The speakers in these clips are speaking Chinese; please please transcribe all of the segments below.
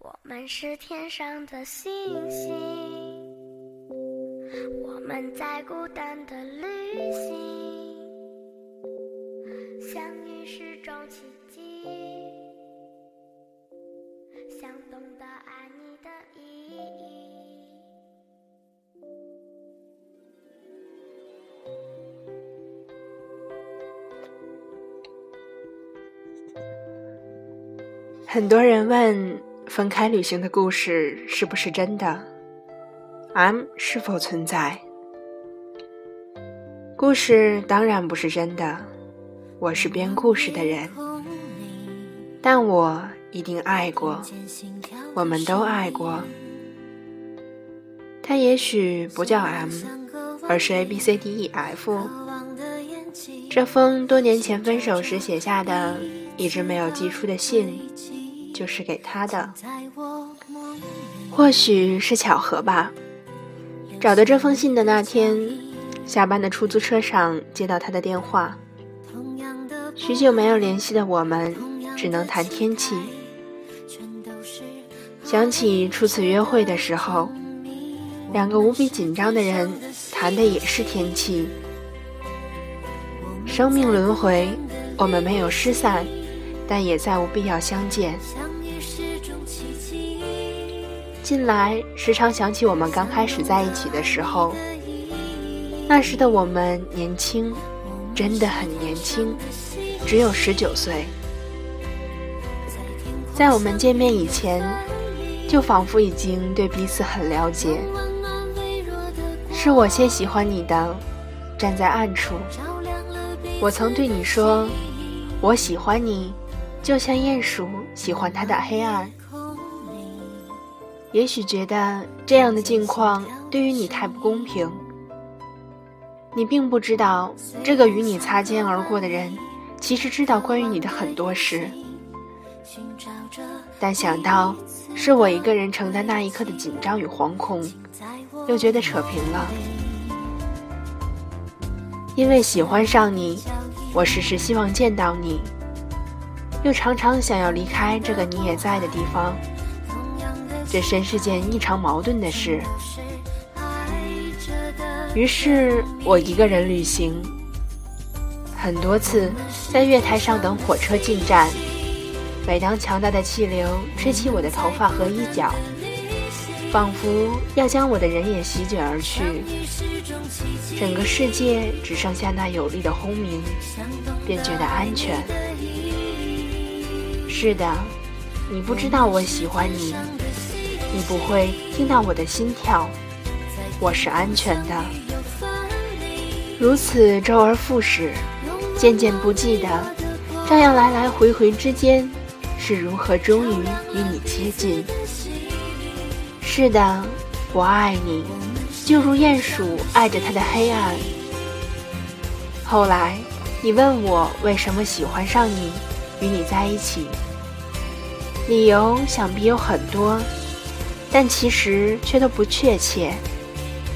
我们是天上的星星，我们在孤单的旅行，相遇是种奇迹，想懂得爱你的意义。很多人问分开旅行的故事是不是真的？M 是否存在？故事当然不是真的，我是编故事的人，但我一定爱过，我们都爱过。他也许不叫 M，而是 A B C D E F。这封多年前分手时写下的，一直没有寄出的信。就是给他的，或许是巧合吧。找到这封信的那天，下班的出租车上接到他的电话。许久没有联系的我们，只能谈天气。想起初次约会的时候，两个无比紧张的人谈的也是天气。生命轮回，我们没有失散。但也再无必要相见。近来时常想起我们刚开始在一起的时候，那时的我们年轻，真的很年轻，只有十九岁。在我们见面以前，就仿佛已经对彼此很了解。是我先喜欢你的，站在暗处，我曾对你说，我喜欢你。就像鼹鼠喜欢它的黑暗，也许觉得这样的境况对于你太不公平。你并不知道，这个与你擦肩而过的人，其实知道关于你的很多事。但想到是我一个人承担那一刻的紧张与惶恐，又觉得扯平了。因为喜欢上你，我时时希望见到你。又常常想要离开这个你也在的地方，这真是件异常矛盾的事。于是我一个人旅行，很多次在月台上等火车进站。每当强大的气流吹起我的头发和衣角，仿佛要将我的人也席卷而去，整个世界只剩下那有力的轰鸣，便觉得安全。是的，你不知道我喜欢你，你不会听到我的心跳，我是安全的。如此周而复始，渐渐不记得，这样来来回回之间，是如何终于与你接近。是的，我爱你，就如鼹鼠爱着它的黑暗。后来，你问我为什么喜欢上你，与你在一起。理由想必有很多，但其实却都不确切，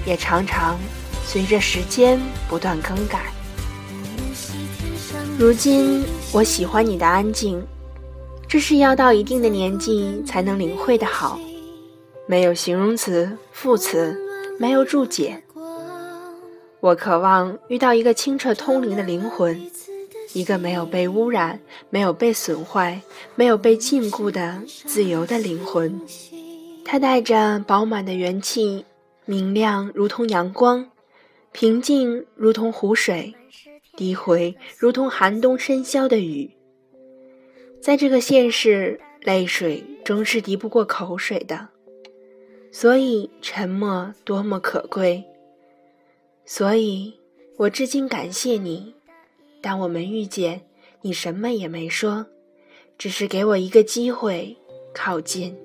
也常常随着时间不断更改。如今我喜欢你的安静，这是要到一定的年纪才能领会的好。没有形容词、副词，没有注解。我渴望遇到一个清澈通灵的灵魂。一个没有被污染、没有被损坏、没有被禁锢的自由的灵魂，它带着饱满的元气，明亮如同阳光，平静如同湖水，低回如同寒冬深宵的雨。在这个现实，泪水终是敌不过口水的，所以沉默多么可贵。所以我至今感谢你。当我们遇见，你什么也没说，只是给我一个机会靠近。